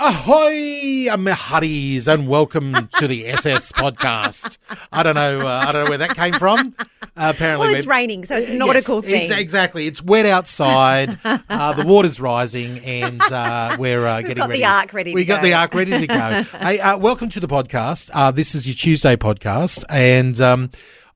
Ahoy, Mahadis, and welcome to the SS podcast. I don't know, uh, I don't know where that came from. Uh, apparently, Well, it's raining, so it's a nautical Yes, thing. ex- exactly, it's wet outside. uh, the water's rising, and uh, we're uh, getting got the ready. ark ready We got the go. ark ready to go. hey, uh, welcome to the podcast. Uh, this is your Tuesday podcast, and. Um,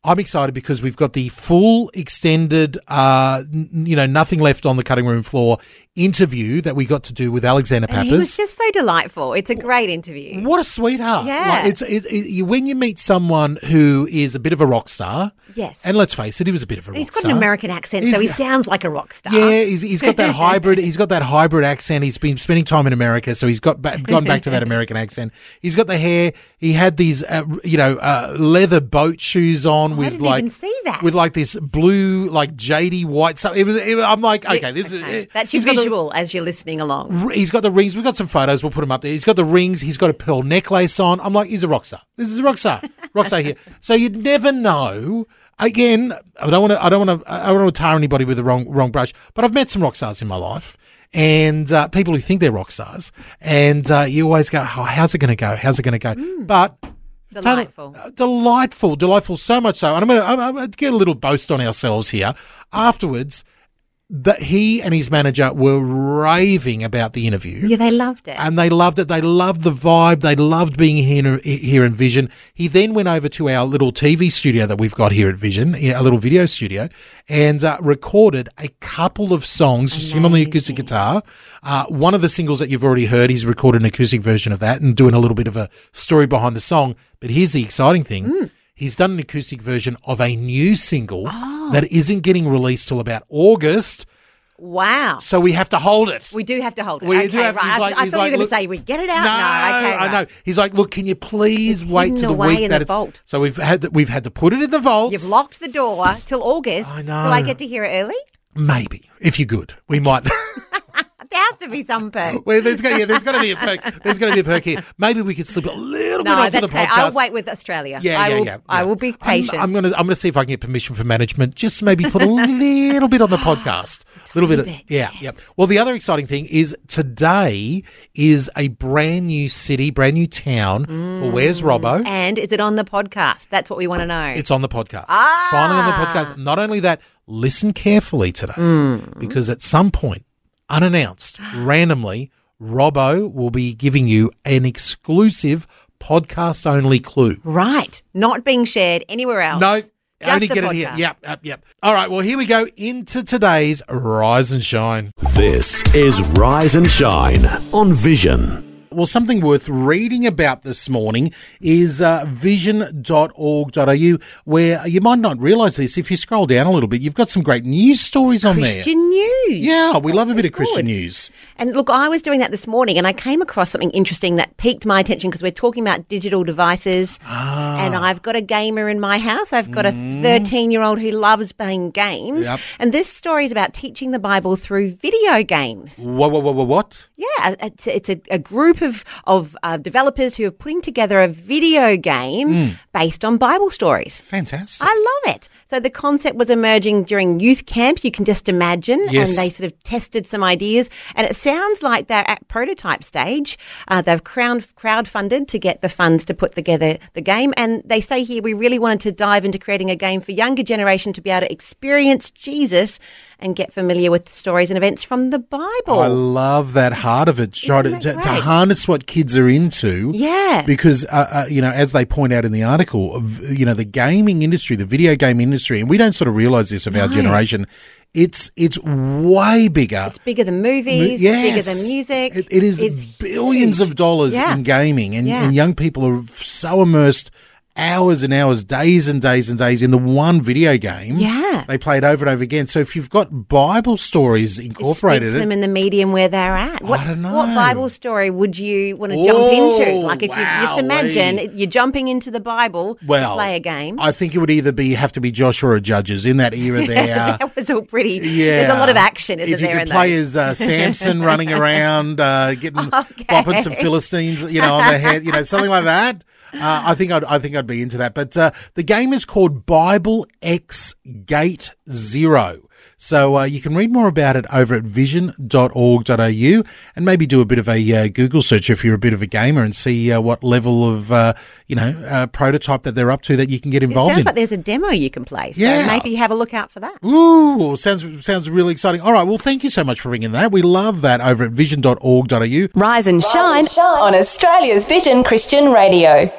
I'm excited because we've got the full extended, uh, you know, nothing left on the cutting room floor interview that we got to do with Alexander And he was just so delightful. It's a great interview. What a sweetheart! Yeah. Like, it's, it's it, when you meet someone who is a bit of a rock star. Yes. and let's face it, he was a bit of a rock He's got star. an American accent, so he sounds like a rock star. Yeah, he's, he's got that hybrid. He's got that hybrid accent. He's been spending time in America, so he's got ba- gone back to that American accent. He's got the hair. He had these, uh, you know, uh, leather boat shoes on with didn't like even see that. with like this blue, like jady white stuff. It was. It, I'm like, okay, this is. Okay. uh, That's your he's the- visual as you're listening along. He's got the rings. We've got some photos. We'll put them up there. He's got the rings. He's got a pearl necklace on. I'm like, he's a rock star. This is a rock star. rock star here. So you'd never know. Again, I don't want to. I don't want to. I don't want to tar anybody with the wrong wrong brush. But I've met some rock stars in my life, and uh, people who think they're rock stars, and uh, you always go, oh, "How's it going to go? How's it going to go?" But Delightful. uh, delightful, delightful. So much so, and I'm going to I'm, I'm gonna get a little boast on ourselves here. Afterwards, that he and his manager were raving about the interview. Yeah, they loved it. And they loved it. They loved the vibe. They loved being here, here in Vision. He then went over to our little TV studio that we've got here at Vision, a little video studio, and uh, recorded a couple of songs. Just him on the acoustic guitar. Uh, one of the singles that you've already heard, he's recorded an acoustic version of that and doing a little bit of a story behind the song. But here's the exciting thing. Mm. He's done an acoustic version of a new single Oh. that isn't getting released till about August. wow. So we have to hold it. We do have to hold it. We okay, do have- right. he's I, I thought like, you were going to say, we get it out. No, okay, I know. He's like, look, can you please It's wait to the week in that the it's. vault. So we've had to, we've had to put it in the vault. You've locked the door till August. I Do know. I get to hear it early? Maybe if you're good, we might. There has to be some perk. well, there's got yeah, there's got to be a perk. There's got to be a perk here. Maybe we could slip a little bit onto the okay. podcast. I'll wait with Australia. Yeah, I yeah, will, yeah, I will be I'm- patient. I'm, gonna I'm gonna see if I can get permission from management. Just maybe put a little bit on the podcast. A little bit. Of, bit, yeah, yes. yeah. Well, the other exciting thing is today is a brand new city, brand new town for Where's Robbo. and is it on the podcast? That's what we want to know. It's on the podcast. Ah. Finally on the podcast. Not only that, listen carefully today Hmm. because at some point, unannounced, randomly, Robbo will be giving you an exclusive podcast only clue. right. Not being shared anywhere else. No, Just only the get it here. Yep, yep, yep. All right, well, here we go into today's Rise and Shine. This is Rise and Shine on Vision. Well, something worth reading about this morning is uh, vision.org.au, where you might not realise this. If you scroll down a little bit, you've got some great news stories on there. Christian news. Yeah, we love a bit of Christian good. news. And look, I was doing that this morning and I came across something interesting that piqued my attention because we're talking about digital devices. Ah. And I've got a gamer in my house. I've got a 13 year old who loves playing games. Mm. Yep. And this story is about teaching the Bible through video games. What, what, what, what? Yeah, it's, it's a, a group of, of uh, developers who are putting together a video game Mm. based on Bible stories. Fantastic. I love it. So the concept was emerging during youth camp. You can just imagine, Yes. and they sort of tested some ideas. And it sounds like they're at prototype stage. Uh, they've crowd crowdfunded to get the funds to put together the game. And they say here we really wanted to dive into creating a game for younger generation to be able to experience Jesus and get familiar with the stories and events from the Bible. I love that heart of it. Try to, to, harness what kids are into. Yeah. Because, uh, uh, you know, as they point out in the article, you know, the gaming industry, the video game industry, and we don't sort of realize this of our No. generation, it's it's way bigger. it's bigger than movies, Yes. bigger than music. It, it is It's billions huge. of dollars Yeah. in gaming, and, Yeah. and young people are so immersed hours and hours, days and days and days in the one video game. Yeah. They play it over and over again. So if you've got Bible stories It incorporated, speaks them it, in the medium where they're at. What, don't know. What Bible story would you want to jump into? Like if you just imagine you're jumping into the Bible well, to play a game. I think it would either be have to be Joshua or Judges in that era there. that was all pretty. Yeah, There's a lot of action, isn't if you there? could in play those? as uh, Samson running around, uh, getting bopping some Philistines, you know, on the head, you know, something like that. Uh, I think I'd, I think I'd be into that. But uh, the game is called Bible X Gate Zero. So uh, you can read more about it over at vision.org.au and maybe do a bit of a uh, Google search if you're a bit of a gamer and see uh, what level of, uh, you know, uh, prototype that they're up to that you can get It involved sounds in. like there's a demo you can play. So Yeah. maybe have a look out for that. Ooh, sounds sounds really exciting. All right, well, thank you so much for bringing that. We love that over at vision.org.au. Rise and shine on Australia's Vision Christian Radio.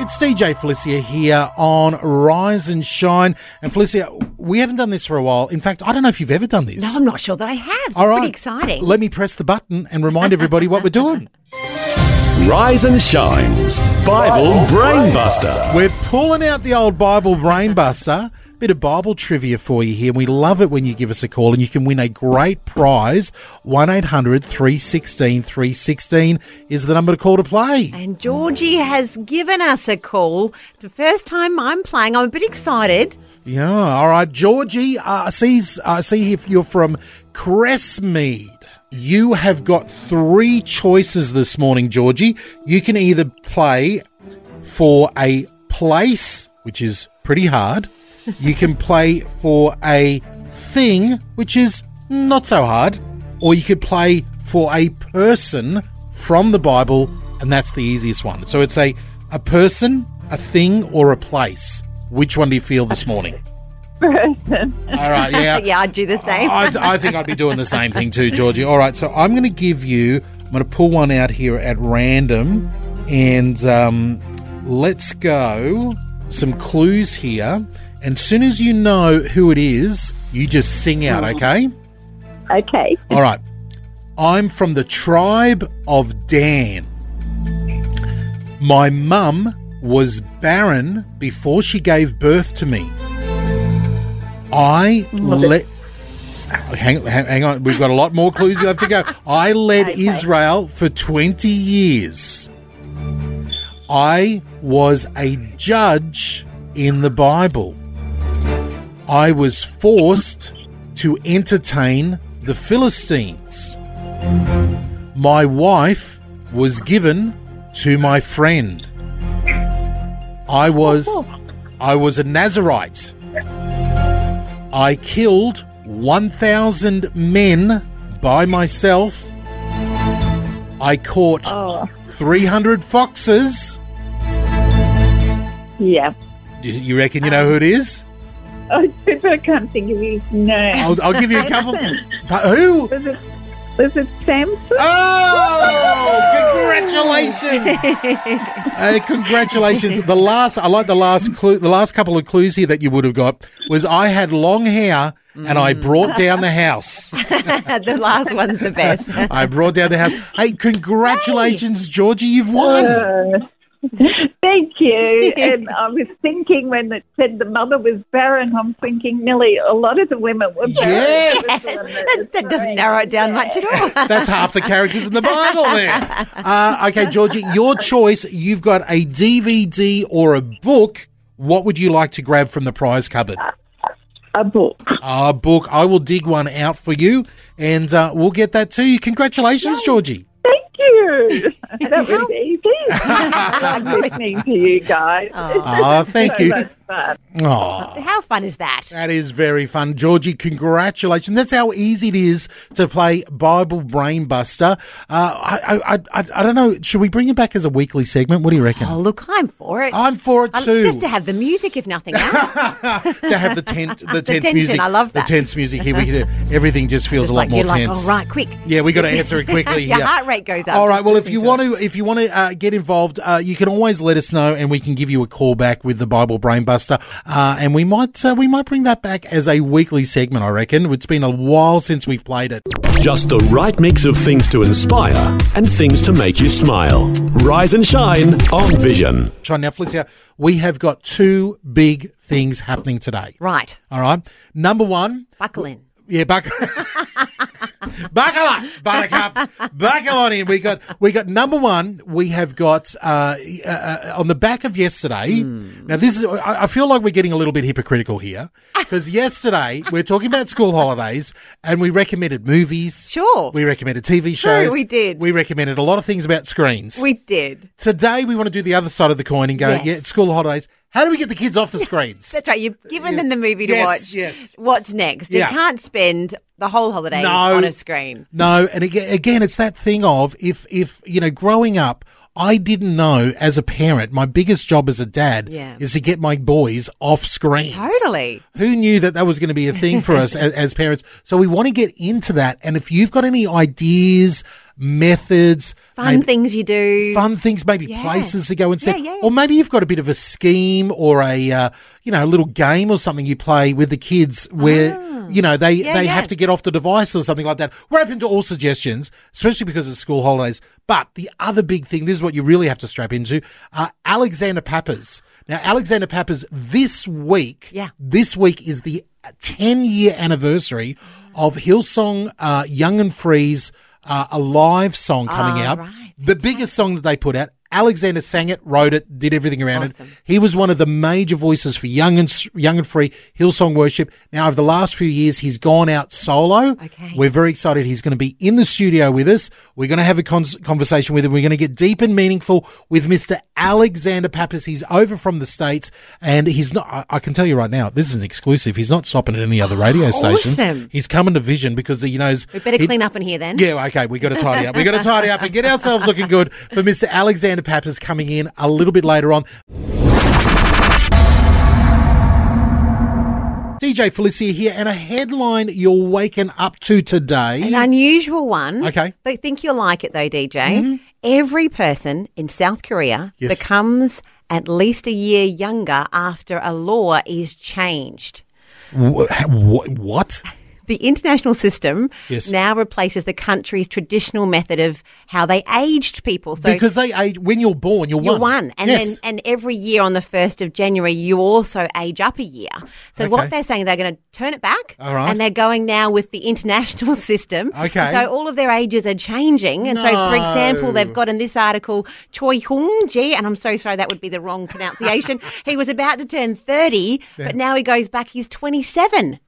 It's DJ Felicia here on Rise and Shine. And Felicia, we haven't done this for a while. In fact, I don't know if you've ever done this. No, I'm not sure that I have. It's All right. pretty exciting. Let me press the button and remind everybody what we're doing. Rise and Shine's Bible Brainbuster. We're pulling out the old Bible Brainbuster. Bit of Bible trivia for you here. We love it when you give us a call and you can win a great prize. 1 800 316 316 is the number to call to play. and Georgie has given us a call. The first time I'm playing, I'm a bit excited. Yeah, all right. Georgie, uh, I see, I see if you're from Crestmead. You have got three choices this morning, Georgie. You can either play for a place, which is pretty hard. You can play for a thing, which is not so hard. Or you could play for a person from the Bible, and that's the easiest one. So it's a, a person, a thing, or a place. Which one do you feel this morning? person. All right, yeah. yeah, I'd do the same. I, th- I think I'd be doing the same thing too, Georgie. All right, so I'm going to give you, I'm going to pull one out here at random, and um, let's go some clues here. And as soon as you know who it is, you just sing out, mm. okay? Okay. All right. I'm from the tribe of Dan. My mum was barren before she gave birth to me. I let. Hang, hang, hang on, we've got a lot more clues you have to go. I led Israel for 20 years. I was a judge in the Bible. I was forced to entertain the Philistines. My wife was given to my friend. I was I was a Nazarite. I killed 1000 men by myself. I caught Oh, 300 foxes. yeah. You- You reckon you know um, who it is? Oh, but I can't think of his name. I'll, I'll give you a couple. But who? Was it, was it Samson? Oh, congratulations! uh, congratulations. The last, I like the last clue. The last couple of clues here that you would have got was I had long hair and I brought down the house. the last one's the best. I brought down the house. Hey, congratulations, Georgie! You've won. Thank you. And I was thinking when it said the mother was barren, I'm thinking, Millie, a lot of the women were barren. Yes. that, that doesn't narrow it down much at all. That's half the characters in the Bible there. Uh, okay, Georgie, your choice. You've got a DVD or a book. What would you like to grab from the prize cupboard? A book. A book. I will dig one out for you, and uh, we'll get that to you. Congratulations, Georgie. Thank you. That was easy. I love listening to you guys. Oh, thank So you. much Oh, How fun is that? that is very fun, Georgie. Congratulations. That's how easy it is to play Bible Brainbuster. Uh, I, I, I, I don't know. Should we bring it back as a weekly segment? What do you reckon? Oh, look, I'm for it. I'm for it too. Just to have the music, if nothing else. to have the tent, the tense tension, music. I love that. The tense music here. We can, everything just feels Just a lot like more you're like, tense. oh, right, quick. Yeah, we got to answer it quickly. Your heart rate goes up. All right. Well, if you want to, if you want to uh, get involved, uh, you can always let us know, and we can give you a call back with the Bible Brainbuster. Augusta, uh, and we might uh, we might bring that back as a weekly segment. I reckon it's been a while since we've played it. Just the right mix of things to inspire and things to make you smile. Rise and shine on Vision. Sean, now Felicia, we have got two big things happening today. Right. All right. Number one, Buckle in. Yeah, buck- buckle up, Buttercup. buckle on in. We got we got number one. We have got uh, uh, on the back of yesterday. Now this is. I, I feel like we're getting a little bit hypocritical here because yesterday we're talking about school holidays and we recommended movies. Sure. We recommended TV shows. we did. We recommended a lot of things about screens. We did. Today we want to do the other side of the coin and go. Yes. Yeah, it's school holidays. How do we get the kids off the screens? That's right. You've given them the movie to Yes, watch. yes. What's next? Yeah. You can't spend the whole holidays No. on a screen. No, and again, again, it's that thing of if if you know, growing up, I didn't know as a parent, my biggest job as a dad Yeah. is to get my boys off screens. Totally. Who knew that that was going to be a thing for us as, as parents? So we want to get into that, and if you've got any ideas, methods, Fun maybe- things you do. fun things, maybe Yeah. places to go and see, Yeah, yeah, or maybe you've got a bit of a scheme or a uh, you know a little game or something you play with the kids where you know they they have to get off the device or something like that. We're open to all suggestions, especially because it's school holidays. But the other big thing, this is what you really have to strap into: uh, Alexander Pappas. Now, Alexander Pappas this week, Yeah. this week is the 10 year anniversary of Hillsong uh, Young and Free's uh, a live song coming Ah, out. right. The biggest song that they put out. Alexander sang it, wrote it, did everything around Awesome. it. He was one of the major voices for Young and Young and Free Hillsong Worship. Now, over the last few years, he's gone out solo. Okay. We're very excited. He's going to be in the studio with us. We're going to have a con- conversation with him. We're going to get deep and meaningful with Mr. Alexander Pappas. He's over from the States and he's not, I, I can tell you right now, this is an exclusive. He's not stopping at any other radio stations. Awesome. He's coming to Vision because he knows. We better clean up in here then. yeah, okay, we got to tidy up. We got to tidy up and get ourselves looking good for Mr. Alexander Pappas coming in a little bit later on. DJ Felicia here, and a headline you're waking up to today. An unusual one. Okay. I think you'll like it though, DJ. Mm-hmm. Every person in South Korea Yes. becomes at least a year younger after a law is changed. Wh- wh- what? The international system Yes. now replaces the country's traditional method of how they aged people. So because they age when you're born, you're, you're one. one, and yes. then and every year on the first of January, you also age up a year. So Okay. what they're saying, they're going to turn it back, right. and they're going now with the international system. Okay. And so all of their ages are changing, and so for example, they've got in this article Choi Hung Ji, and I'm so sorry that would be the wrong pronunciation. he was about to turn 30, but now he goes back. He's 27.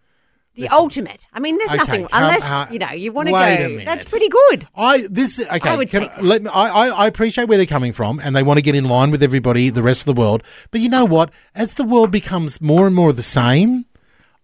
The ultimate. I mean, there's Okay, nothing come- unless you know you want to wait a go. minute. That's pretty good. I this okay. I would can take that. let me, I, I I appreciate where they're coming from, and they want to get in line with everybody, the rest of the world. But you know what? As the world becomes more and more the same,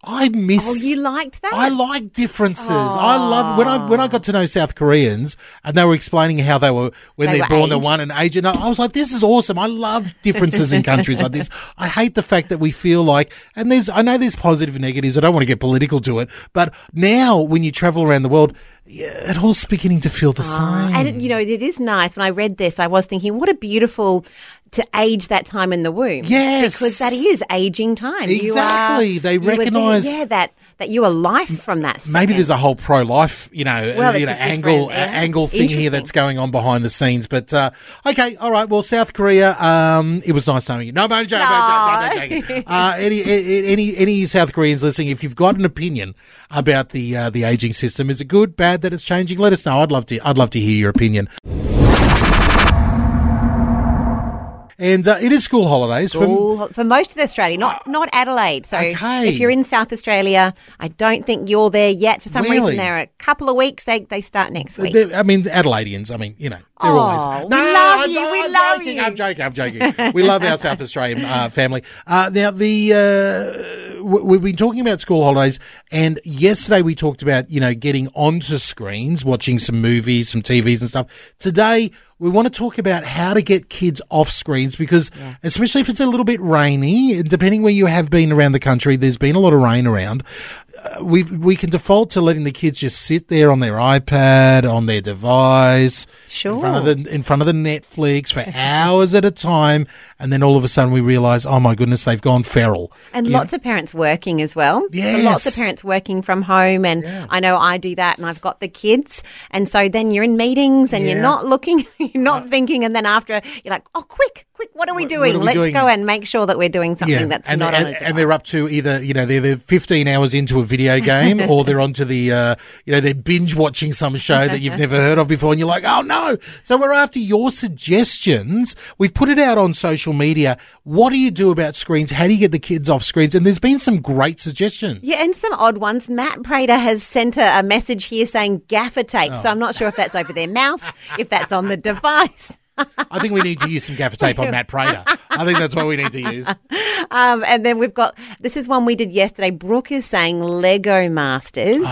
I miss. Oh, you liked that? I like differences. I love when I when I got to know South Koreans and they were explaining how they were when They they're born, they're one and age, and I I was like, this is awesome. I love differences in countries like this. I hate the fact that we feel like, and there's I know there's positive and negatives. I don't want to get political to it, but now when you travel around the world, yeah, it all's beginning to feel the same. And you know, it is nice. When I read this, I was thinking, what a beautiful to age that time in the womb. Yes. because that is aging time. You Exactly. are- They you were there- recognise- yeah, that that you are life from that. Maybe there's a whole pro-life, you know, Well, you know, angle yeah. angle thing here that's going on behind the scenes. But uh, okay, all right. Well, South Korea. Um, it was nice knowing you. No, no, no, no. joking. I'm only joking, I'm only joking. Uh, any, any any South Koreans listening, if you've got an opinion about the uh, the aging system, is it good, bad that it's changing? Let us know. I'd love to. I'd love to hear your opinion. And uh, it is school holidays. for- School, for most of Australia, not not Adelaide. So Okay. if you're in South Australia, I don't think you're there yet. For some Really? reason, they're a couple of weeks. They they start next week. They- I mean, Adelaideans. I mean, you know, they're Oh, always. we love I'm you, not- we I'm love joking, you. I'm joking. I'm joking. we love our South Australian uh, family. Uh, now, the uh, w- we've been talking about school holidays, and yesterday we talked about you know getting onto screens, watching some movies, some TVs and stuff. Today we want to talk about how to get kids off screens because, especially if it's a little bit rainy, depending where you have been around the country, there's been a lot of rain around. Uh, we we can default to letting the kids just sit there on their iPad, on their device, in front of the in front of the Netflix for hours at a time, and then all of a sudden we realise, oh my goodness, they've gone feral. And lots of parents working as well. Yes. Lots of parents working from home. And Yeah. I know I do that and I've got the kids. And so then you're in meetings and Yeah. you're not looking, you're not thinking. And then after, you're like, oh, quick, quick, what are we doing? are we Let's doing? go and make sure that we're doing something that's and, not and, on a and they're up to either you know they're, they're 15 hours into a video game or they're onto the uh, you know they're binge watching some show that you've never heard of before and you're like oh no so we're after your suggestions we've put it out on social media what do you do about screens how do you get the kids off screens and there's been some great suggestions Yeah, and some odd ones. Matt Prater has sent a, a message here saying gaffer tape. Oh. So I'm not sure if that's over their mouth, if that's on the device. I think we need to use some gaffer tape on Matt Prater I think that's what we need to use Um, and then we've got this is one we did yesterday. Brooke is saying Lego Masters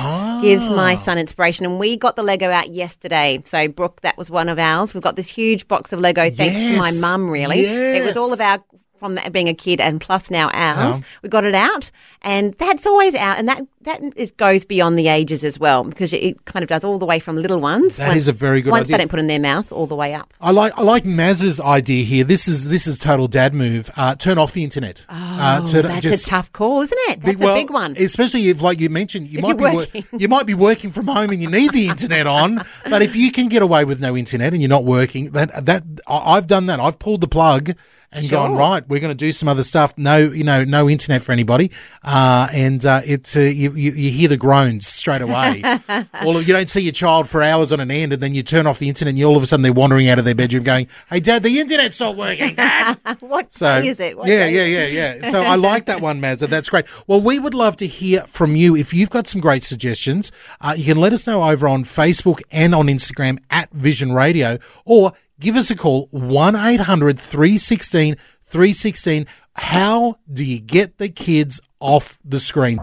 gives Ah. my son inspiration, and we got the Lego out yesterday. So Brooke, that was one of ours. We've got this huge box of Lego, thanks to my mum. Really, it was all Yes. of our from being a kid and plus now ours. Oh. We got it out, and that's always out, and that that is, goes beyond the ages as well because it, kind of does all the way from little ones. That is a very good once idea. they don't put in their mouth all the way up. I like I like Maz's idea here. This is this is total dad move. Uh, turn off the internet. uh, Oh, that's just- a tough call, isn't it? That's well, a big one. Especially if, like you mentioned, you If might be you're wor- working. you might be working from home and you need the internet on. But if you can get away with no internet and you're not working, that that I've done that. I've pulled the plug and gone right. We're going to do some other stuff. No, you know, no internet for anybody. Uh, and uh, it's uh, you, you you hear the groans straight away. Or you don't see your child for hours on an end, and then you turn off the internet, and you all of a sudden they're wandering out of their bedroom, going, "Hey, Dad, the internet's not working, Dad." what So is it? What yeah, yeah, yeah, yeah. So I like that one, Mazza. That's great. Well, we would love to hear from you if you've got some great suggestions. Uh, you can let us know over on Facebook and on Instagram at Vision Radio, or give us a call 1 800 316 316. How do you get the kids off the screen?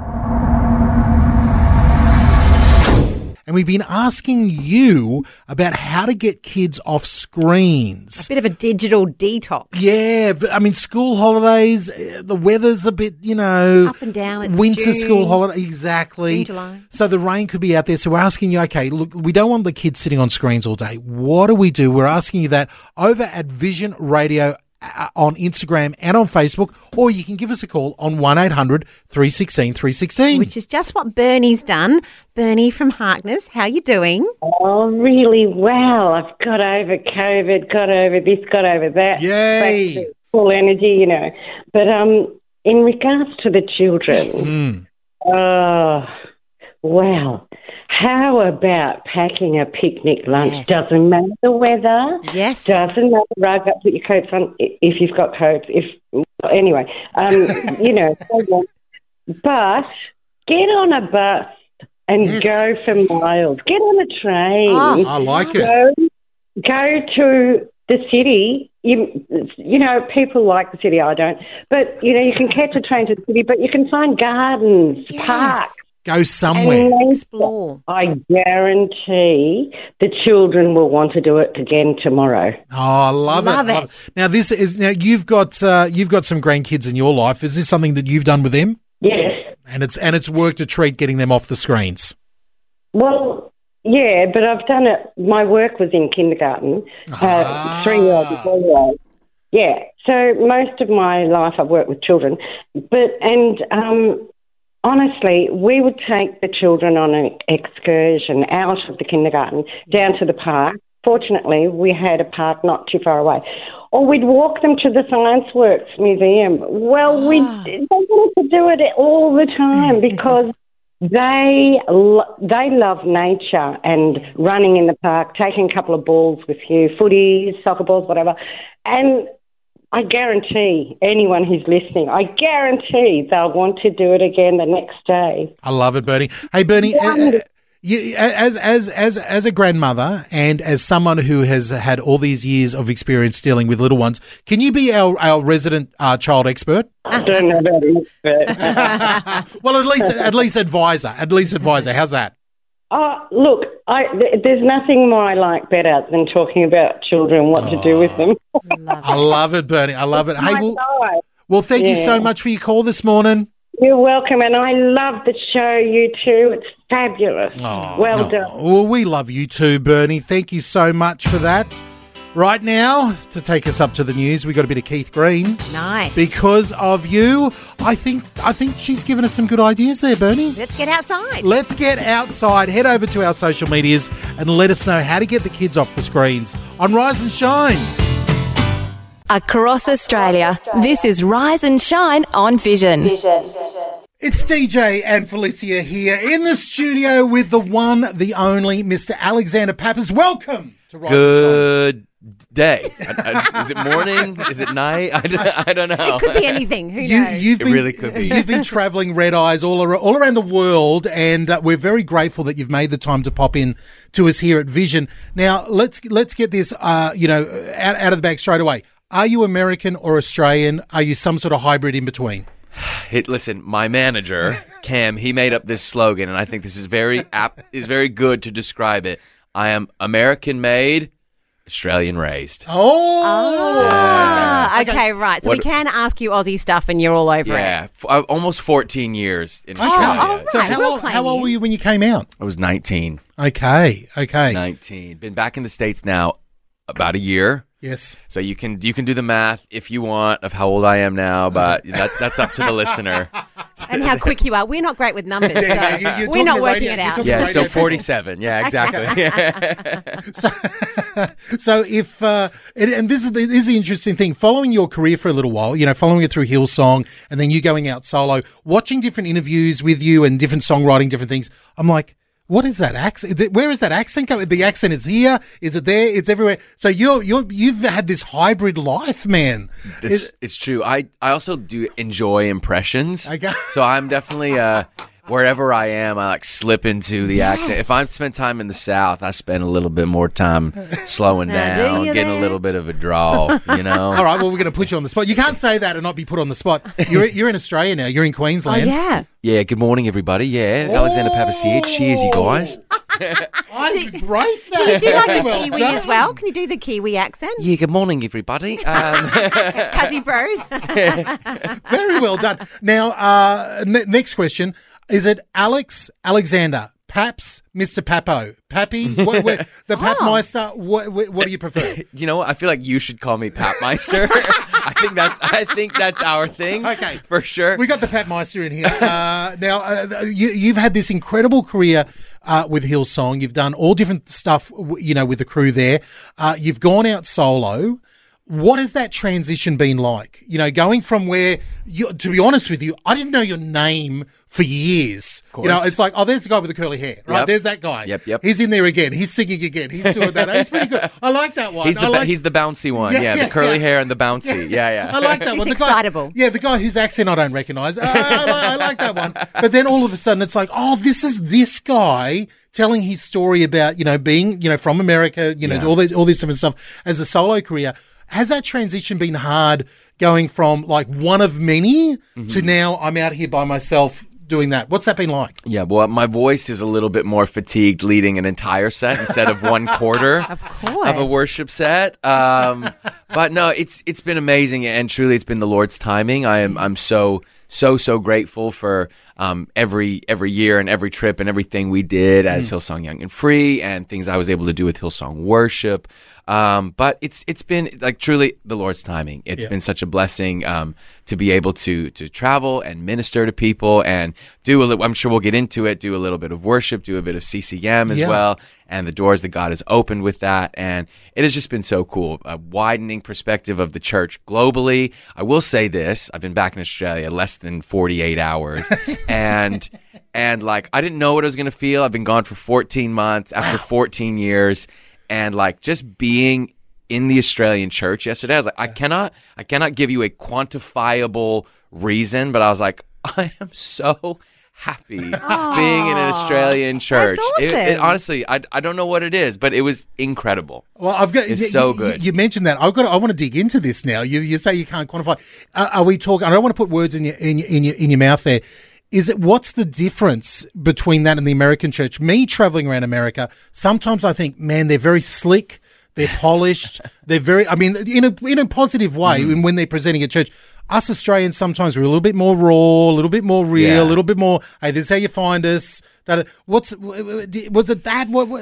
And we've been asking you about how to get kids off screens. A bit of a digital detox. Yeah, I mean, school holidays, uh, the weather's a bit, you know, Up and down, it's winter June. school holiday, exactly. July. So the rain could be out there. So we're asking you, okay, look, we don't want the kids sitting on screens all day. What do we do? We're asking you that over at Vision Radio on Instagram and on Facebook, or you can give us a call on 1 800 316 316. Which is just what Bernie's done. Bernie from Harkness, how you doing? Oh, really well. I've got over COVID, got over this, got over that. Yay. Full energy, you know. But um, in regards to the children, Mm. oh, well, how about packing a picnic lunch? Yes. Doesn't matter the weather. Yes. Doesn't matter. Rug up, put your coats on if you've got coats. If anyway, um, you know. But get on a bus and Yes. go for miles. Get on a train. Oh, I like it. Go, go to the city. You, you know, people like the city. I don't. But you know, you can catch a train to the city, but you can find gardens, parks. Go somewhere. And Explore. I guarantee the children will want to do it again tomorrow. Oh, I love, Love it. it. Now this is now you've got uh, you've got some grandkids in your life. Is this something that you've done with them? Yes. And it's and it's worked a treat getting them off the screens. Well, yeah, but I've done it. My work was in kindergarten, uh, three year old and four year old. Yeah, so most of my life I've worked with children, but and um, honestly, we would take the children on an excursion out of the kindergarten down to the park. Fortunately, we had a park not too far away. Or we'd walk them to the Science Works Museum. Well, we ah. they wanted to do it all the time because they lo- they love nature and running in the park, taking a couple of balls with you, footies, soccer balls, whatever. And I guarantee anyone who's listening, I guarantee they'll want to do it again the next day. I love it, Bernie. Hey, Bernie. uh, uh, you, as as as as a grandmother and as someone who has had all these years of experience dealing with little ones, can you be our, our resident uh, child expert? I don't know about it, but well, at least at least advisor. At least advisor. How's that? Oh, look, I, th- there's nothing more I like better than talking about children, what to do with them. Oh, I love it, Bernie. I love it. Hey, well, well thank you so much for your call this morning. You're welcome, and I love the show, you too. It's fabulous. well done. Well, we love you too, Bernie. Thank you so much for that. Right now, to take us up to the news, we got a bit of Keith Green. Nice. Because of you, I think I think she's given us some good ideas there, Bernie. Let's get outside. Let's get outside, head over to our social medias and let us know how to get the kids off the screens on Rise and Shine. Across Australia, this is Rise and Shine on Vision. Vision. It's DJ and Felicia here in the studio with the one, the only Mr. Alexander Pappas. Welcome to Rise and Shine. Good day. I- I- is it morning? Is it night? I don't, I don't know. It could be anything. Who You, knows? you've It been, really could be. You've been traveling red eyes all, ar- all around the world, and uh, we're very grateful that you've made the time to pop in to us here at Vision. Now, let's let's get this, uh, you know, out, out of the bag straight away. Are you American or Australian? Are you some sort of hybrid in between? It, listen, my manager Cam, he made up this slogan, and I think this is very apt, is very good to describe it. I am American made, Australian raised. Oh, Ah, okay, right. So we can ask you Aussie stuff, and you're all over it. Yeah, f- uh, almost 14 years in Okay. Australia. all So right, how, we'll old, claim how old you. were you when you came out? I was 19. Okay, okay. 19. Been back in the states now about a year. Yes. So you can you can do the math if you want of how old I am now, but that's that's up to the listener. And how quick you are. We're not great with numbers, so Yeah, you- you're we're not working radio- it out. Yeah, radio so people. 47. Yeah, exactly. So if uh, and, and this is the, this is the interesting thing, following your career for a little while, you know, following it through Hillsong, and then you going out solo, watching different interviews with you and different songwriting, different things. I'm like. What is that accent? Is it, where is that accent coming? The accent is here. Is it there? It's everywhere. So you're you're you've had this hybrid life, man. It's, it's true. I, I also do enjoy impressions. Okay. So I'm definitely uh wherever I am, I like slip into the accent. If I spend time in the South, I spend a little bit more time slowing Now, do down, you getting a little bit of a draw. You know. all right. Well, we're going to put you on the spot. You can't say that and not be put on the spot. You're you're in Australia now. You're in Oh, Queensland. yeah. Yeah. Good morning, everybody. Yeah, Alexander Pappas here. Cheers, you guys. I great. Can you do like the Well Kiwi done. as well? Can you do the Kiwi accent? Yeah. Good morning, everybody. Um, Cuzzy bros. Very well done. Now, uh, n- next question: Is it Alex Alexander, Paps, Mister Papo, Pappy, what, what, the Papmeister? What, what, what do you prefer? you know what? I feel like you should call me Papmeister. I think that's I think that's our thing. Okay. For sure. We got the Papmeister in here. Uh, now, uh, you, you've had this incredible career uh, with Hillsong. You've done all different stuff, you know, with the crew there. Uh, you've gone out solo. What has that transition been like? You know, going from where, you, to be honest with you, I didn't know your name for years. You know, it's like, oh, there's the guy with the curly hair, right? Yep. There's that guy. Yep, yep. He's in there again. He's singing again. He's doing that. It's pretty good. I like that one. He's the like, he's the bouncy one. Yeah, Yeah, yeah, the curly yeah. hair and the bouncy. Yeah, yeah. I like that He's one. The excitable. Guy, yeah, the guy whose accent I don't recognise. I, I, like, I like that one. But then all of a sudden, it's like, oh, this is this guy telling his story about you know being you know from America, you know Yeah. all this all this different stuff as a solo career. Has that transition been hard going from like one of many Mm-hmm. to now I'm out here by myself doing that? What's that been like? Yeah, well, my voice is a little bit more fatigued leading an entire set instead of one quarter Of course. of a worship set. Um, but no, it's it's been amazing, and truly, it's been the Lord's timing. I am I'm so so so grateful for um, every every year and every trip and everything we did as Hillsong Young and Free, and things I was able to do with Hillsong Worship. Um, but it's it's been like truly the Lord's timing. It's been such a blessing um, to be able to to travel and minister to people and do a little. I'm sure we'll get into it. Do a little bit of worship, do a bit of CCM as Yeah. well, and the doors that God has opened with that. And it has just been so cool. A widening perspective of the church globally. I will say this: I've been back in Australia less than 48 hours, and and like I didn't know what I was gonna feel. I've been gone for 14 months after 14 years and like just being in the Australian church yesterday, I was like, I cannot, I cannot give you a quantifiable reason, but I was like, I am so happy being in an Australian church. It- it, awesome. honestly, I, I don't know what it is, but it was incredible. Well, I've got It's so good. You, mentioned that. I've got. I want to dig into this now. You, you say you can't quantify. Uh, are we talking? I don't want to put words in your in your, in your in your mouth there. Is it what's the difference between that and the American church? Me traveling around America, sometimes I think, man, they're very slick, they're polished, they're very. I mean, in a in a positive way, Mm-hmm. when they're presenting at church. Us Australians sometimes we're a little bit more raw, a little bit more real, Yeah. a little bit more. Hey, this is how you find us. That what's was it that what? what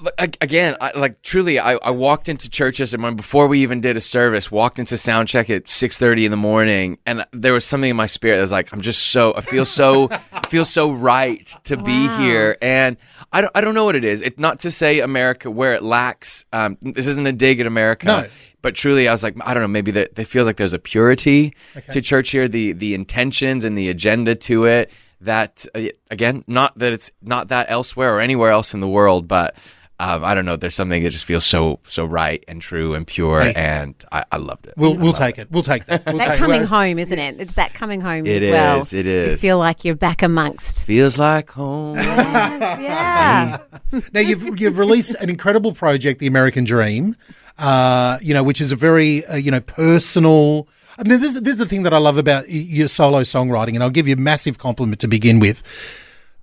Look, again, I, like truly, I, I walked into churches and when before we even did a service, walked into sound check at six thirty in the morning, and there was something in my spirit that was like, I'm just so, I feel so, I feel so right to be here, and I don't, I don't know what it is. It's not to say America where it lacks. Um, this isn't a dig at America. No. But truly, I was like, I don't know. Maybe that it feels like there's a purity to church here. The the intentions and the agenda to it. That uh, again, not that it's not that elsewhere or anywhere else in the world, but um, I don't know. There's something that just feels so so right and true and pure, Hey. and I, I loved it. we'll we'll take it. We'll take that. We'll That take coming well, home, isn't it? It's that coming home It as well. is, it You feel like you're back amongst. Feels like home. Yeah. Now you've you've released an incredible project, The American Dream, uh, you know, which is a very uh, you know personal. I mean, this, this is the thing that I love about your solo songwriting, and I'll give you a massive compliment to begin with.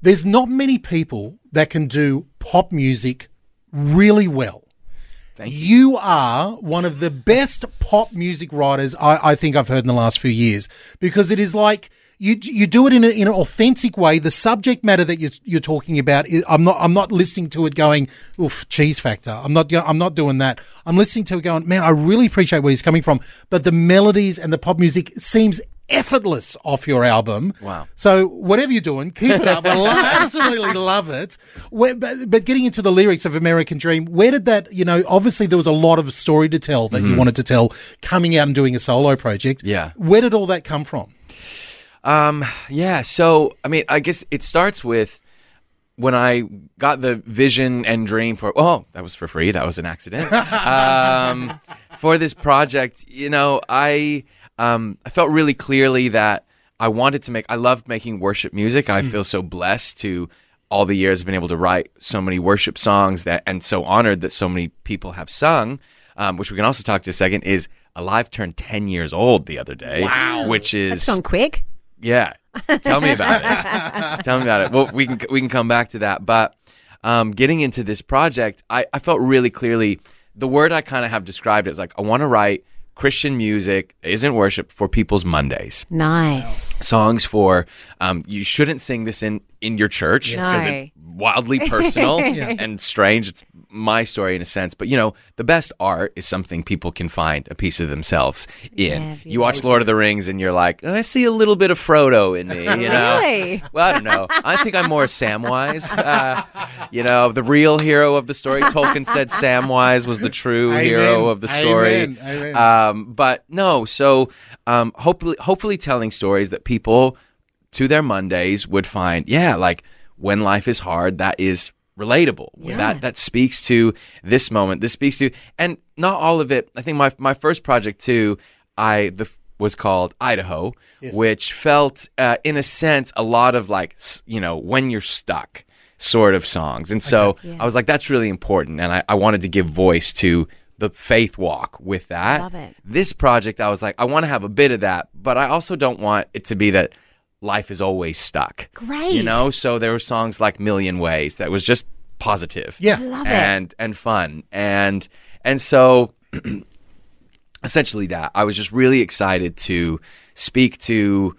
There's not many people that can do pop music really well. you. are one of the best pop music writers I, I think I've heard in the last few years because it is like you you do it in, a, in an authentic way. The subject matter that you're, you're talking about, I'm not I'm not listening to it going, oof, cheese factor. I'm not I'm not doing that. I'm listening to it going, man, I really appreciate where he's coming from. But the melodies and the pop music seems effortless off your album. Wow. So whatever you're doing, keep it up. I absolutely love it. Where, but, but getting into the lyrics of American Dream, where did that? You know, obviously there was a lot of story to tell that you mm-hmm. wanted to tell coming out and doing a solo project. Yeah. Where did all that come from? Um, yeah. So, I mean, I guess it starts with when I got the vision and dream for. Oh, that was for free. That was an accident. um, for this project, you know, I um, I felt really clearly that I wanted to make. I loved making worship music. I feel so blessed to all the years I've been able to write so many worship songs that, and so honored that so many people have sung. Um, which we can also talk to a second is Alive turned ten years old the other day. Wow, which is It's gone quick. Yeah. Tell me about it. Tell me about it. Well, we can we can come back to that. But um, getting into this project, I, I felt really clearly the word I kind of have described is like I want to write Christian music isn't worship for people's Mondays. Nice. Songs for um, you shouldn't sing this in in your church because No. it's wildly personal and strange. It's my story in a sense, but you know, the best art is something people can find a piece of themselves in. Yeah, you watch Lord of the Rings and you're like, I see a little bit of Frodo in me, you know. Really? Well, I don't know. I think I'm more Samwise. Uh, you know, the real hero of the story. Tolkien said Samwise was the true Amen. hero of the story. Amen. Amen. Um, but no, so um, hopefully, hopefully, telling stories that people to their Mondays would find, yeah, like when life is hard, that is relatable. That that speaks to this moment. This speaks to, and not all of it. I think my my first project too, I the was called Idaho, which felt, uh, in a sense, a lot of like you know when you're stuck sort of songs, and so I was like, that's really important, and I, I wanted to give voice to the faith walk with that. Love it. This project, I was like, I want to have a bit of that, but I also don't want it to be that life is always stuck. Great. You know, so there were songs like Million Ways that was just positive. Yeah. Love it. and and fun. And and so essentially that. I was just really excited to speak to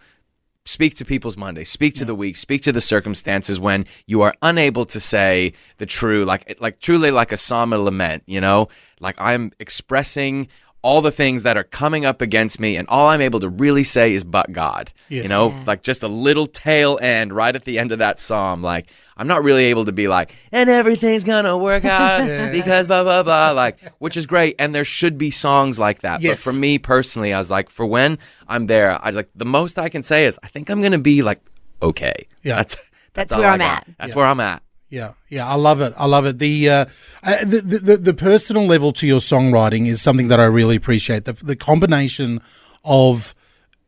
speak to people's Monday, speak to the week, speak to the circumstances when you are unable to say the true, like like truly like a psalm of lament, you know? Like I'm expressing all the things that are coming up against me, and all I'm able to really say is but God. You Yes. know, like just a little tail end right at the end of that psalm. Like I'm not really able to be like, and everything's gonna work out because blah blah blah. Like, which is great, and there should be songs like that. Yes. But for me personally, I was like, for when I'm there, I was like, the most I can say is, I think I'm gonna be like, okay. Yeah. That's That's all where I I'm got. at. That's where I'm at. Yeah, yeah, I love it. I love it. The, uh, uh, the, the the personal level to your songwriting is something that I really appreciate. The the combination of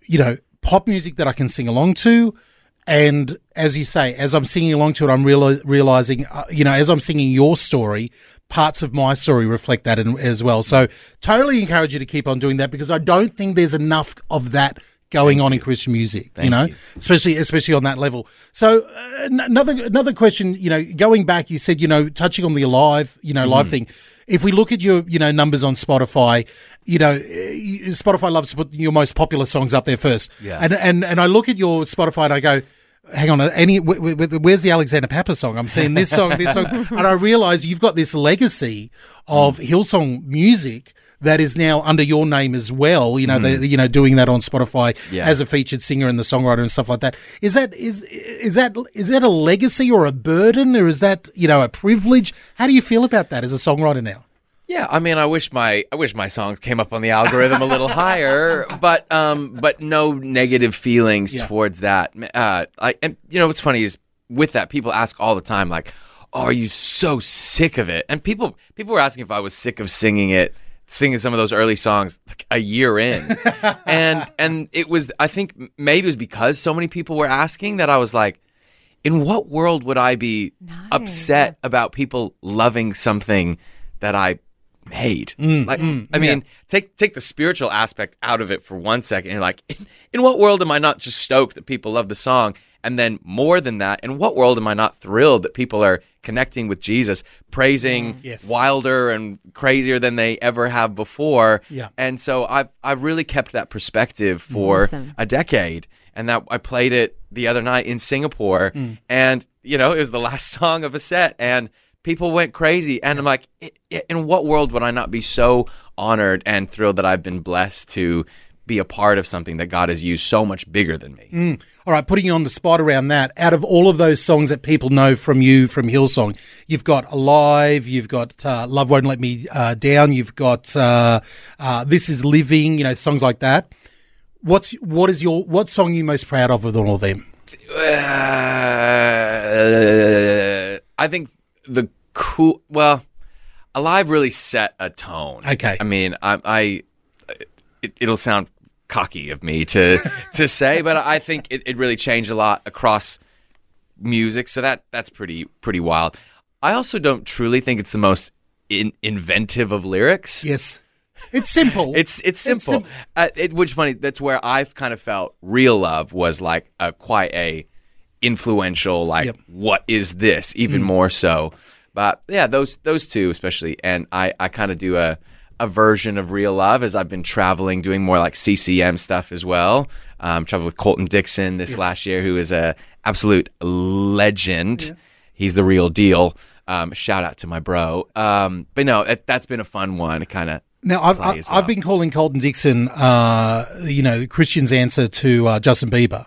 you know pop music that I can sing along to, and as you say, as I'm singing along to it, I'm reali- realizing uh, you know as I'm singing your story, parts of my story reflect that in, as well. So totally encourage you to keep on doing that because I don't think there's enough of that going on in Christian music. you know, you. especially especially on that level. So uh, another another question. You know, going back, you said you know touching on the live, you know, Mm-hmm. live thing. If we look at your you know numbers on Spotify, you know, uh, Spotify loves to put your most popular songs up there first. Yeah. And and and I look at your Spotify and I go. Hang on, any wh- wh- wh- where's the Alexander Pappas song? I'm seeing this song, this song, and I realise you've got this legacy of Hillsong music that is now under your name as well. You know, the, you know, doing that on Spotify Yeah. as a featured singer and the songwriter and stuff like that. Is that is is that is that a legacy or a burden or is that you know a privilege? How do you feel about that as a songwriter now? Yeah, I mean, I wish my I wish my songs came up on the algorithm a little higher, but um, but no negative feelings Yeah. towards that. Uh, I and you know what's funny is with that people ask all the time like, oh, "Are you so sick of it?" And people people were asking if I was sick of singing it, singing some of those early songs like a year in, and and it was I think maybe it was because so many people were asking that I was like. In what world would I be upset about people loving something that I made? Mm, like, mm, I mean, take take the spiritual aspect out of it for one second. You're like, in, in what world am I not just stoked that people love the song? And then more than that, in what world am I not thrilled that people are connecting with Jesus, praising mm. Yes. wilder and crazier than they ever have before? Yeah. And so I've I've really kept that perspective for Awesome. a decade, and that I played it the other night in Singapore, mm. and you know it was the last song of a set, and people went crazy, and I'm like, i- i- in what world would I not be so honored and thrilled that I've been blessed to be a part of something that God has used so much bigger than me? All right, putting you on the spot around that. Out of all of those songs that people know from you from Hillsong, you've got "Alive," you've got uh, "Love Won't Let Me uh, Down," you've got uh, uh, "This Is Living," you know, songs like that. What's what is your what song are you most proud of with all of them? Uh, I think the cool. Well, Alive really set a tone. Okay. I mean, I, I it, it'll sound cocky of me to to say, but I think it, it really changed a lot across music. So that that's pretty pretty wild. I also don't truly think it's the most in, inventive of lyrics. Yes, it's simple. It's it's simple. sim- uh, it, which funny. That's where I've kind of felt real love was like a quite a influential. Like, Yep. Mm. what is this? Even more so. But yeah, those those two especially, and I I kind of do a a version of real love as I've been traveling, doing more like CCM stuff as well. Um, traveled with Colton Dixon this last year, who is a absolute legend. He's the real deal. Um, shout out to my bro. Um, but no, that, that's been a fun one. Kind of Now, I've, play I, as well. I've been calling Colton Dixon, uh, you know, Christian's answer to uh, Justin Bieber.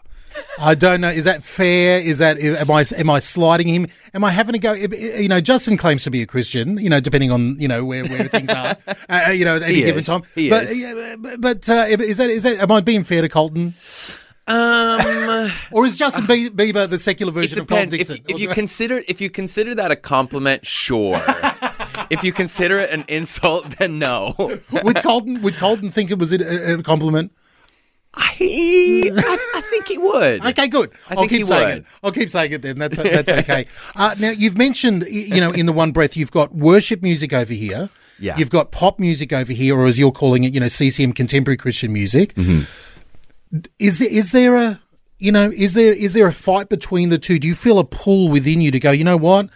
I don't know. Is that fair? Is that am I am I sliding him? Am I having to go? You know, Justin claims to be a Christian. You know, depending on you know where, where things are. Uh, you know, at any He given is. time. He but is. but, uh, is that is that am I being fair to Colton, Um, or is Justin Bie- Bieber the secular version of Colton depends. If, Dixon? if you consider if you consider that a compliment, sure. if you consider it an insult, then no. would Colton would Colton think it was a, a compliment? I, I, I think he would. Okay, good. I I'll think keep he saying would. it. I'll keep saying it then. That's that's okay. Uh, now you've mentioned, you know, in the one breath, you've got worship music over here. Yeah. You've got pop music over here, or as you're calling it, you know, CCM contemporary Christian music. Mm-hmm. Is is there a you know is there is there a fight between the two? Do you feel a pull within you to go? You know what?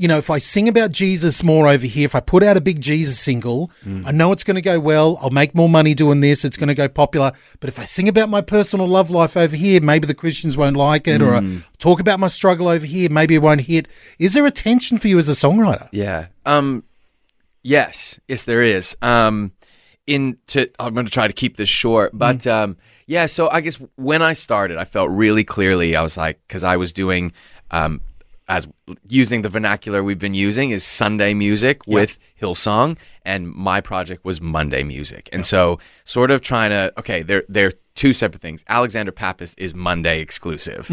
You know, if I sing about Jesus more over here, if I put out a big Jesus single, Mm. I know it's going to go well. I'll make more money doing this. It's going to go popular. But if I sing about my personal love life over here, maybe the Christians won't like it. Or I Mm. talk about my struggle over here, maybe it won't hit. Is there a tension for you as a songwriter? Yeah. Um. Yes. Yes, there is. Um. In to, I'm going to try to keep this short, but um. Yeah. So I guess when I started, I felt really clearly. I was like, because I was doing um. As using the vernacular we've been using is Sunday music with Hillsong, and my project was Monday music, and so sort of trying to okay, they're they're two separate things. Alexander Pappas is Monday exclusive,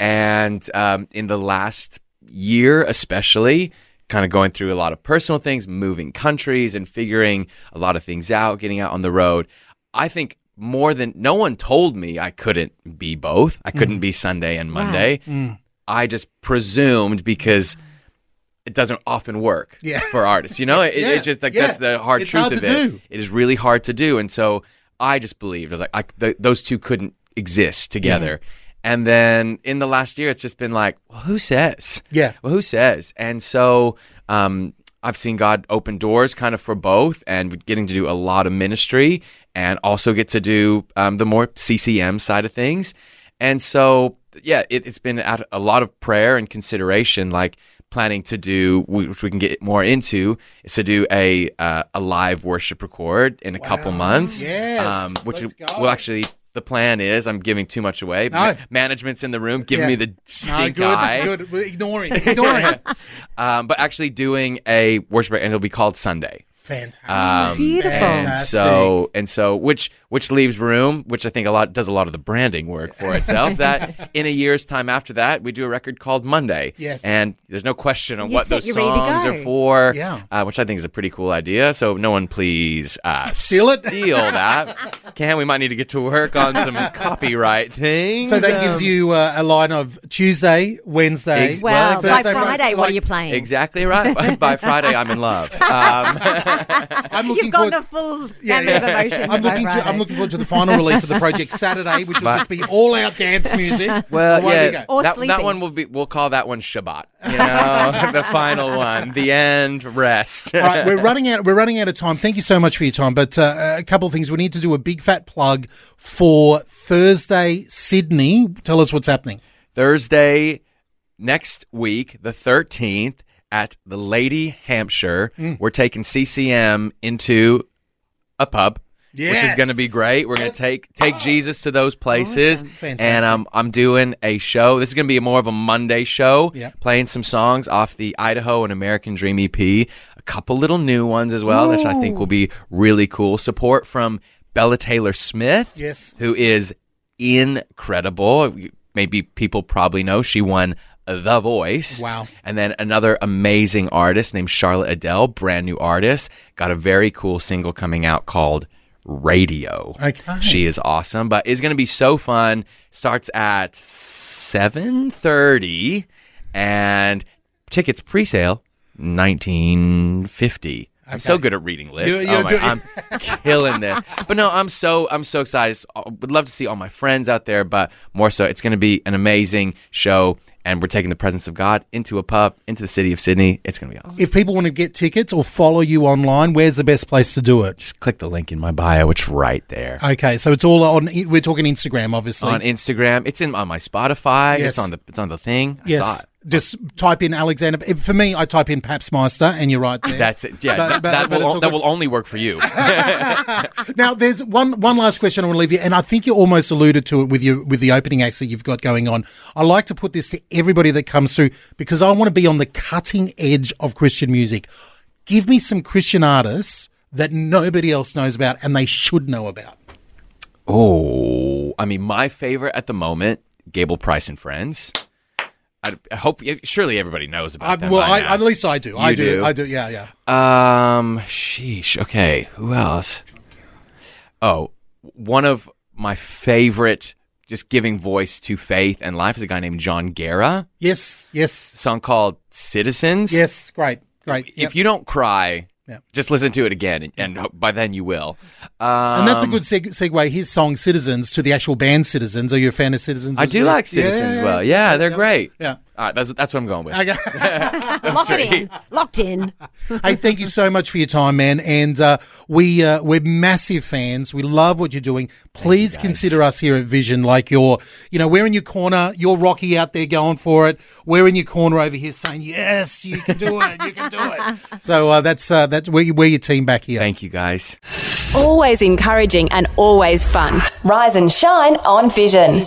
and um, in the last year, especially, kind of going through a lot of personal things, moving countries, and figuring a lot of things out, getting out on the road. I think more than no one told me I couldn't be both. I couldn't be Sunday and Monday. I just presumed because it doesn't often work Yeah. for artists. You know, it, Yeah. it's just like Yeah. that's the hard It's truth of it. do. It is really hard to do, and so I just believed. I was like, I, th- those two couldn't exist together. And then in the last year, it's just been like, well, who says? Yeah. Well, who says? And so um, I've seen God open doors kind of for both and getting to do a lot of ministry and also get to do um, the more CCM side of things. And so, yeah, it, it's been a lot of prayer and consideration, like planning to do, which we can get more into, is to do a uh, a live worship record in a couple months. um, Yes, which let's go. will actually. The plan is I'm giving too much away. No. Ma- management's in the room giving Yeah. me the No, stink good, eye. good. Ignoring, ignoring. Um, but actually doing a worship and it'll be called Sunday. Fantastic. Um, Beautiful. And so and so, which which leaves room, which I think a lot does a lot of the branding work for itself. that in a year's time after that, we do a record called Monday. Yes. and there's no question on You what those you're songs are for. Yeah. uh, which I think is a pretty cool idea. So no one please uh, Steal it? Steal that. Can we might need to get to work on some copyright things. So that gives Um, you uh, a line of Tuesday, Wednesday. Ex- Well, Well, by Thursday, Friday, what like- are you playing? Exactly right. By, by Friday, I'm in love. Um, I'm looking You've got forward. the full Yeah, yeah. of emotions. I'm looking to. I'm looking forward to the final release of the project Saturday, which will But- just be all out dance music. Well, Away yeah, go. Or that, that one will be. We'll call that one Shabbat. You know, the final one, the end, rest. All right, we're running out. We're running out of time. Thank you so much for your time. But uh, a couple of things. We need to do a big fat plug for Thursday, Sydney. Tell us what's happening. Thursday next week, the thirteenth, at the Lady Hampshire. Mm. We're taking CCM into a pub. Which is going to be great. We're going to take take Jesus to those places, Fantastic. and um, I'm doing a show. This is going to be more of a Monday show, Yeah. playing some songs off the Idaho and American Dream EP, a couple little new ones as well, which I think will be really cool. Support from Bella Taylor Smith, Yes. who is incredible. Maybe people probably know she won The Voice. Wow. And then another amazing artist named Charlotte Adele, brand new artist, got a very cool single coming out called Radio. Okay. She is awesome, but it's going to be so fun. Starts at 7:30 and tickets pre-sale 1950. I'm so good at reading lips. You- you're oh my, I'm killing this. But no, I'm so I'm so excited. I would love to see all my friends out there, but more so, it's going to be an amazing show, and we're taking the presence of God into a pub, into the city of Sydney. It's going to be awesome. If people want to get tickets or follow you online, where's the best place to do it? Just click the link in my bio. It's right there. Okay, so it's all on. We're talking Instagram, obviously. on Instagram. It's in on my Spotify. Yes. It's on the it's on the thing. I saw yes. It. Just type in Alexander. For me, I type in Papsmeister, and you're right there. That's it. Yeah, But- that, but- that but will it's o- all that will only work for you. Now, there's one one last question I want to leave you, and I think you almost alluded to it with your with the opening acts that you've got going on. I like to put this to everybody that comes through because I want to be on the cutting edge of Christian music. Give me some Christian artists that nobody else knows about and they should know about. oh, I mean, my favorite at the moment, Gable Price and Friends. I, I hope surely everybody knows about I, them. well, I, at least I do. I You do. do? I do. Yeah, yeah. Um, sheesh. Okay, who else? Oh, one of my favorite, just giving voice to faith and life, is a guy named Jon Guerra. Yes, yes, song called Citizens. yes. Great, great. If Yep. you don't cry, Yep. just listen to it again, and, and by then you will. Um, and that's a good seg- segue. His song "Citizens" to the actual band "Citizens." Are you a fan of "Citizens"? I do well? like Citizens. Yeah, well, yeah, they're great. Yeah. All right, that's that's what I'm going with. Okay. Lock it in. Locked in. hey, thank you so much for your time, man. And uh, we uh, we're massive fans. We love what you're doing. Please consider us here at Vision like you're, you know, we're in your corner. You're Rocky out there going for it. We're in your corner over here saying, "Yes, you can do it. You can do it." So uh, that's uh, that's we're, we're your team back here. Thank you, guys. Always encouraging and always fun. Rise and shine on Vision.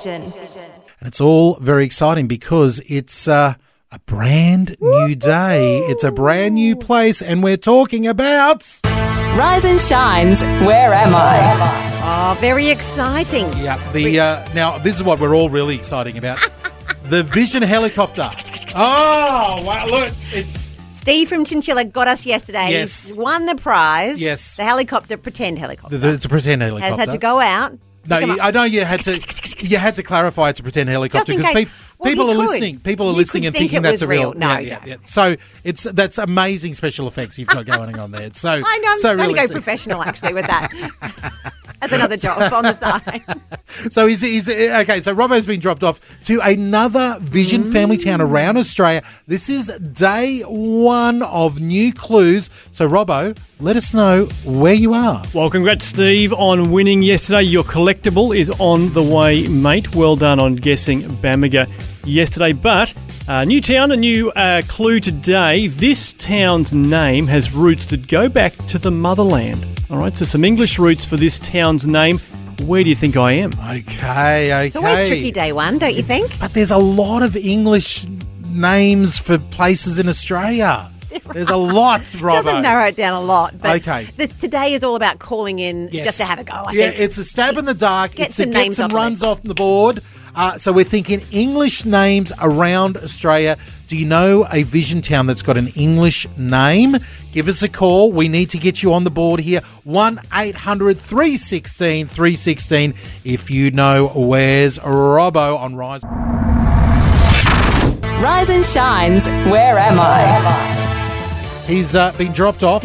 And it's all very exciting because it's uh, a brand new day. It's a brand new place, and we're talking about. Rise and shines. Where am I? Oh, very exciting. Yeah, the uh, now this is what we're all really exciting about. the Vision helicopter. Oh, wow! Look, it's Steve from Chinchilla got us yesterday. Yes. He's won the prize. Yes. The helicopter, pretend helicopter. it's a pretend helicopter. has had to go out. No, you. I know you had to. You had to clarify a pretend helicopter because peop well, people are could. listening. People are You listening and think thinking that's a real. real. No, yeah, yeah, yeah. So it's that's amazing special effects you've got going on there. So I know. I'm so going to go professional actually with that. That's another job on the side. So he's, he's okay. So Robbo's been dropped off to another Vision family town around Australia. This is day one of new clues. So Robbo, let us know where you are. Well, congrats, Steve, on winning yesterday. Your collectible is on the way, mate. Well done on guessing Bamaga yesterday. But uh, new town, a new uh, clue today. This town's name has roots that go back to the motherland. All right, so some English roots for this town's name. Where do you think I am? Okay, okay. It's always tricky day one, don't you think? But there's a lot of English names for places in Australia. There's a lot, Robbo. Doesn't narrow it down a lot. But Okay. The, today is all about calling in Yes. just to have a go. I yeah, think. it's a stab in the dark. Get it's some to get names some off the runs list. off the board. Uh, so we're thinking English names around Australia. Do you know a vision town that's got an English name? Give us a call. We need to get you on the board here. 1 800 316 316 if you know where's Robbo on Rise. Rise and Shines, Where Am I? He's uh, been dropped off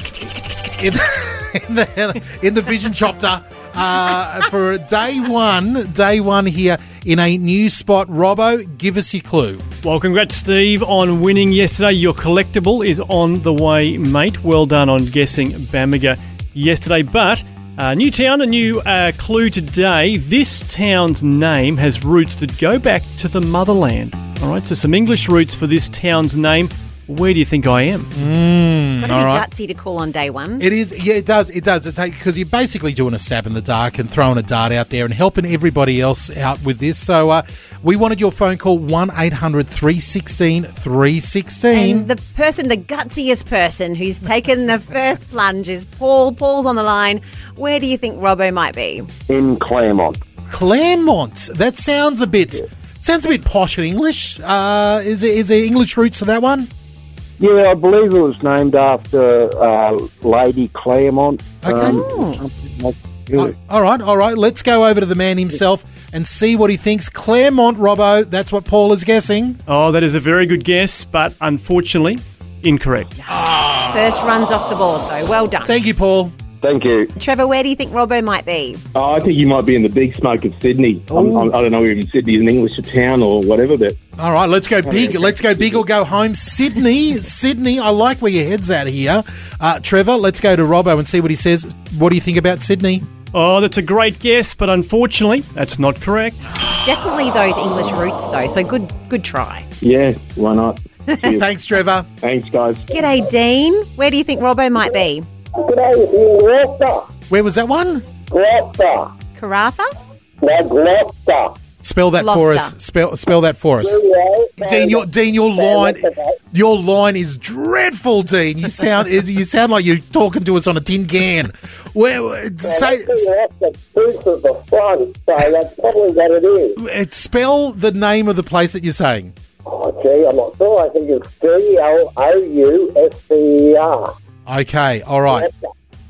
in, in the in the Vision Chopper uh, for day one. Day one here in a new spot. Robbo, give us your clue. Well, congrats, Steve, on winning yesterday. Your collectible is on the way, mate. Well done on guessing Bamaga yesterday. But uh, new town, a new uh, clue today. This town's name has roots that go back to the motherland. All right, so some English roots for this town's name. Where do you think I am? Got to be right. gutsy to call on day one. It is, yeah, it does, it does. It because you're basically doing a stab in the dark and throwing a dart out there and helping everybody else out with this. So uh, we wanted your phone call one 316 316 and the person, the gutsiest person who's taken the first plunge is Paul. Paul's on the line. Where do you think Robbo might be? in Claremont. Claremont. That sounds a bit sounds a bit posh in English. Uh, is it is there English roots to that one? Yeah, I believe it was named after uh, Lady Claremont. Okay. something like- yeah. Uh, all right, all right. Let's go over to the man himself and see what he thinks. Claremont, Robbo. That's what Paul is guessing. Oh, that is a very good guess, but unfortunately, incorrect. First runs off the board, though. Well done. Thank you, Paul. Thank you. Trevor, where do you think Robbo might be? Oh, I think you might be in the big smoke of Sydney. I'm, I'm, I don't know if Sydney is an English town or whatever, but All right, let's go big. Let's go big or go home. Sydney, Sydney. I like where your head's at here. Uh, Trevor, let's go to Robbo and see what he says. What do you think about Sydney? Oh, that's a great guess, but unfortunately, that's not correct. Definitely those English roots, though. So good, good try. yeah, why not? Thanks, Trevor. Thanks, guys. G'day, Dean. Where do you think Robbo might be? G'day, Where was that one? Gloucester. Carafa? No, Gloucester. Spell that for us. Spell spell that for us. Dean, your Dean, your line, your line is dreadful, Dean. You sound is you sound like you're talking to us on a tin can. Where say That's the booth of the front, so that's probably what it is. uh, spell the name of the place that you're saying. Oh, gee, I'm not sure. I think it's G-L-O-U-S-T-E-R. Okay, all right.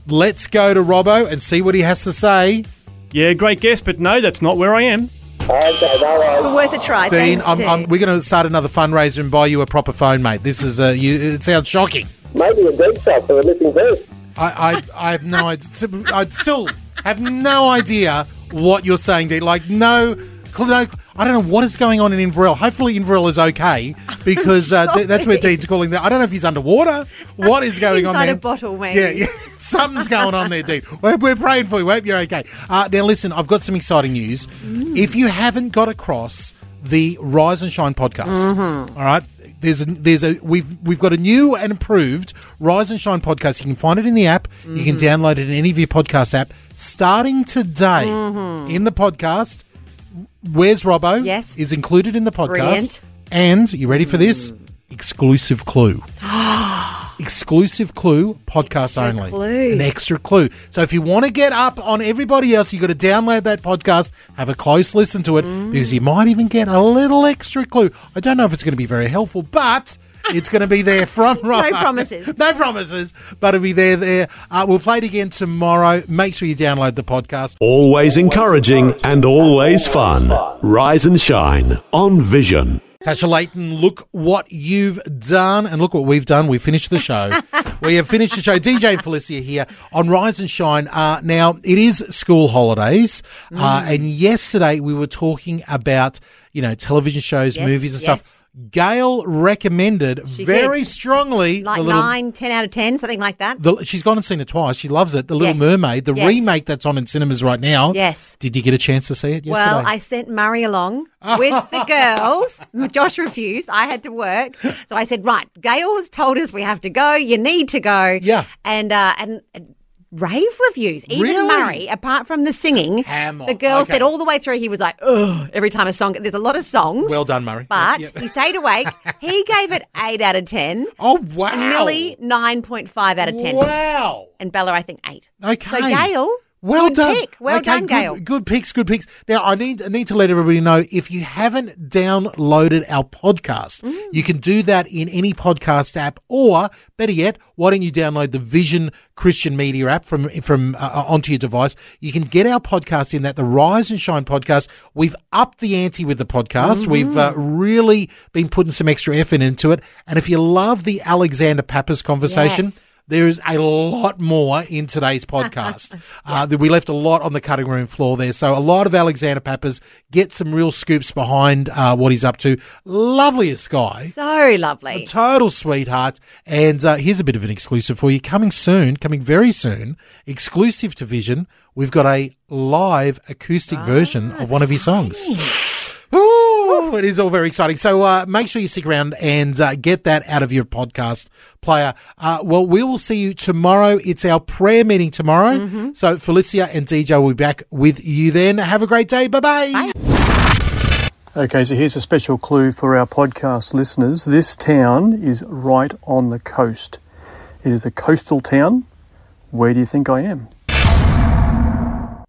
Let's go to Robbo and see what he has to say. Yeah, great guess, but no, that's not where I am. Okay, no. But worth a try. Dean, Thanks, I'm, Dean. I'm, we're going to start another fundraiser and buy you a proper phone, mate. This is uh, you, it sounds shocking. Maybe a deep shot for a missing tooth. I, I, I have no idea. I still have no idea what you're saying, Dean. Like, no, no, I don't know what is going on in Inverell. Hopefully, Inverell is okay because uh, D- that's where Dean's calling. That I don't know if he's underwater. What is going on Inside there? a bottle, maybe. Yeah, yeah. Something's going on there, Dean. We're, we're praying for you. We hope you're okay. Uh, now, listen, I've got some exciting news. If you haven't got across the Rise and Shine podcast, all right, there's a, there's a we've we've got a new and improved Rise and Shine podcast. You can find it in the app. You can download it in any of your podcast app. Starting today in the podcast, Where's Robbo? Yes. is included in the podcast. Brilliant. And you ready for this? Exclusive clue. Exclusive clue, podcast Extra only. clue. An extra clue. So if you want to get up on everybody else, you got to download that podcast, have a close listen to it, Mm. because you might even get a little extra clue. I don't know if it's going to be very helpful, but it's going to be there from no promises. no promises, but it'll be there. There. Uh, we'll play it again tomorrow. Make sure you download the podcast. Always encouraging and always fun. Rise and shine on Vision. Tasha Layton, look what you've done, and look what we've done. We finished the show. we have finished the show. DJ and Felicia here on Rise and Shine. Uh, now it is school holidays, uh, Mm. and yesterday we were talking about you know television shows, Yes, movies, and yes. stuff. Gail recommended She very did. strongly Like little. nine, ten out of ten, something like that. The, she's gone and seen it twice. She loves it. The Little Yes. Mermaid, the remake that's on in cinemas right now. Yes. Did you get a chance to see it yesterday? Well, I sent Murray along with the girls. Josh refused. I had to work, so I said, "Right, Gail has told us we have to go. You need to go." Yeah. and uh, and. Rave reviews. Even Really? Murray, apart from the singing, the girl Okay. said all the way through he was like, "Ugh!" Every time a song, there's a lot of songs. well done, Murray. but Yep. he stayed awake. he gave it eight out of ten. oh wow, Millie nine point five out of ten. Wow. And Bella, I think eight. Okay. So Gail, Well good done. pick. Well okay, done, good, Gail. Good picks, good picks. Now I need I need to let everybody know if you haven't downloaded our podcast, Mm. you can do that in any podcast app, or better yet, why don't you download the Vision Christian Media app from from uh, onto your device? You can get our podcast in that, the Rise and Shine podcast. We've upped the ante with the podcast. Mm-hmm. We've uh, really been putting some extra effort into it. And if you love the Alexander Pappas conversation. Yes. There is a lot more in today's podcast. uh, that we left a lot on the cutting room floor there. So a lot of Alexander Pappas get some real scoops behind uh, what he's up to. Loveliest guy. So lovely. Total sweetheart. And uh, here's a bit of an exclusive for you. Coming soon, coming very soon, exclusive to Vision, we've got a live acoustic version of one of his songs. Ooh, it is all very exciting. So uh, make sure you stick around and uh, get that out of your podcast player. Uh, well, we will see you tomorrow. It's our prayer meeting tomorrow. So Felicia and DJ will be back with you then. Have a great day. Bye-bye. Okay, so here's a special clue for our podcast listeners. This town is right on the coast. It is a coastal town. Where do you think I am?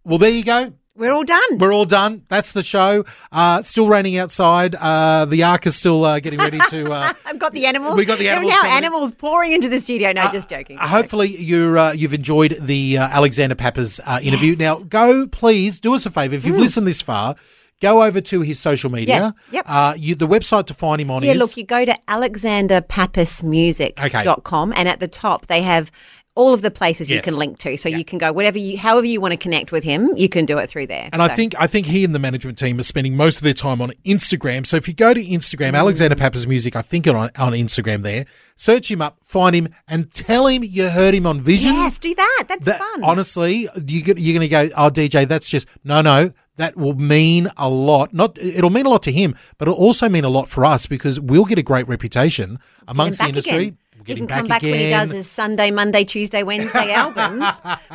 Well, there you go. We're all done. We're all done. That's the show. Uh, still raining outside. Uh, the ark is still uh, getting ready to. Uh, I've got the animals. We got the There are animals now coming animals pouring into the studio. No, just joking. Uh, hopefully you're uh, you've enjoyed the uh, Alexander Pappas uh, interview. Now go please do us a favour if you've listened this far. Go over to his social media. Mm. yep. Uh, you, the website to find him on Yeah, is Yeah, look, you go to alexanderpappasmusic.com and at the top they have all of the places you can link to. So you can go whatever you however you want to connect with him, you can do it through there. And I think I think he and the management team are spending most of their time on Instagram. So if you go to Instagram, Mm. Alexander Pappas Music, I think on on Instagram there, search him up, find him, and tell him you heard him on Vision. Yes, do that. That's That- fun. Honestly, you, you're going to go, oh, DJ, that's just, no, no, that will mean a lot. Not It'll mean a lot to him, but it'll also mean a lot for us because we'll get a great reputation amongst the industry. again. We'll He can come back back when he does his Sunday, Monday, Tuesday, Wednesday albums.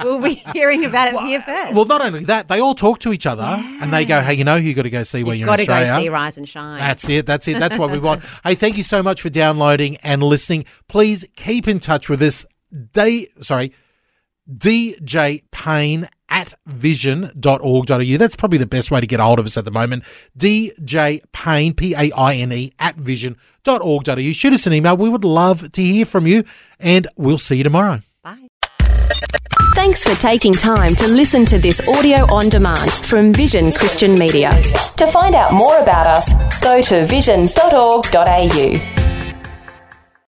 We'll be hearing about it here first. Well, not only that, they all talk to each other and they go, hey, you know you got to go see where You've you're got in to go see Rise and Shine. That's it. That's it. That's what we want. hey, thank you so much for downloading and listening. Please keep in touch with us. Day, sorry, DJ Payne at vision.org.au. That's probably the best way to get a hold of us at the moment. DJ Payne, P A I N E, at vision.org.au. Shoot us an email. We would love to hear from you, and we'll see you tomorrow. Bye. Thanks for taking time to listen to this audio on demand from Vision Christian Media. To find out more about us, go to vision.org.au.